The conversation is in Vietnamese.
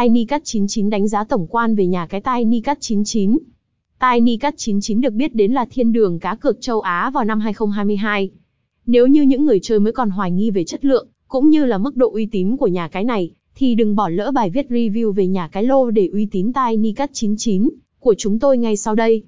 Tiny Cat 99 đánh giá tổng quan về nhà cái Tiny Cat 99. Tiny Cat 99 được biết đến là thiên đường cá cược châu Á vào năm 2022. Nếu như những người chơi mới còn hoài nghi về chất lượng, cũng như là mức độ uy tín của nhà cái này, thì đừng bỏ lỡ bài viết review về nhà cái lô để uy tín Tiny Cat 99 của chúng tôi ngay sau đây.